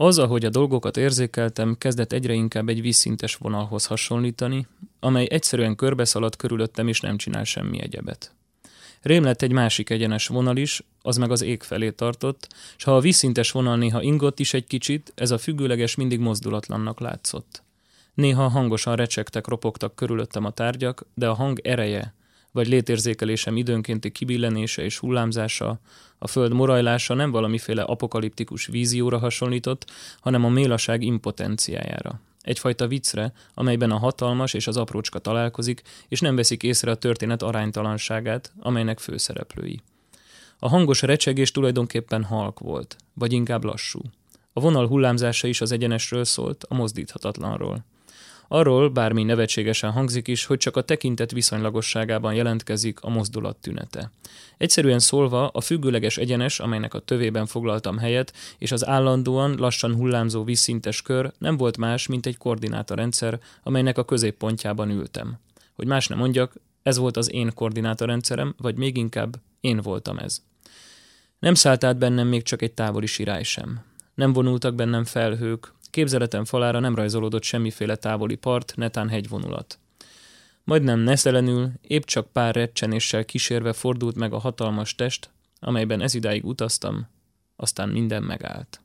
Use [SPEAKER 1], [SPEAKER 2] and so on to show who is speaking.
[SPEAKER 1] Az, ahogy a dolgokat érzékeltem, kezdett egyre inkább egy vízszintes vonalhoz hasonlítani, amely egyszerűen körbeszaladt körülöttem és nem csinál semmi egyebet. Rém lett egy másik egyenes vonal is, az meg az ég felé tartott, és ha a vízszintes vonal néha ingott is egy kicsit, ez a függőleges mindig mozdulatlannak látszott. Néha hangosan recsegtek, ropogtak körülöttem a tárgyak, de a hang ereje, vagy létérzékelésem időnkénti kibillenése és hullámzása, a föld morajlása nem valamiféle apokaliptikus vízióra hasonlított, hanem a mélaság impotenciájára. Egyfajta viccre, amelyben a hatalmas és az aprócska találkozik, és nem veszik észre a történet aránytalanságát, amelynek főszereplői. A hangos recsegés tulajdonképpen halk volt, vagy inkább lassú. A vonal hullámzása is az egyenesről szólt, a mozdíthatatlanról. Arról bármi nevetségesen hangzik is, hogy csak a tekintet viszonylagosságában jelentkezik a mozdulat tünete. Egyszerűen szólva, a függőleges egyenes, amelynek a tövében foglaltam helyet, és az állandóan, lassan hullámzó vízszintes kör nem volt más, mint egy koordinátorrendszer, amelynek a középpontjában ültem. Hogy más nem mondjak, ez volt az én koordinátorrendszerem, vagy még inkább én voltam ez. Nem szállt át bennem még csak egy távoli sirály sem. Nem vonultak bennem felhők, Képzeletem falára nem rajzolódott semmiféle távoli part, netán hegyvonulat. Majdnem neszelenül, épp csak pár recsenéssel kísérve fordult meg a hatalmas test, amelyben ezidáig utaztam, aztán minden megállt.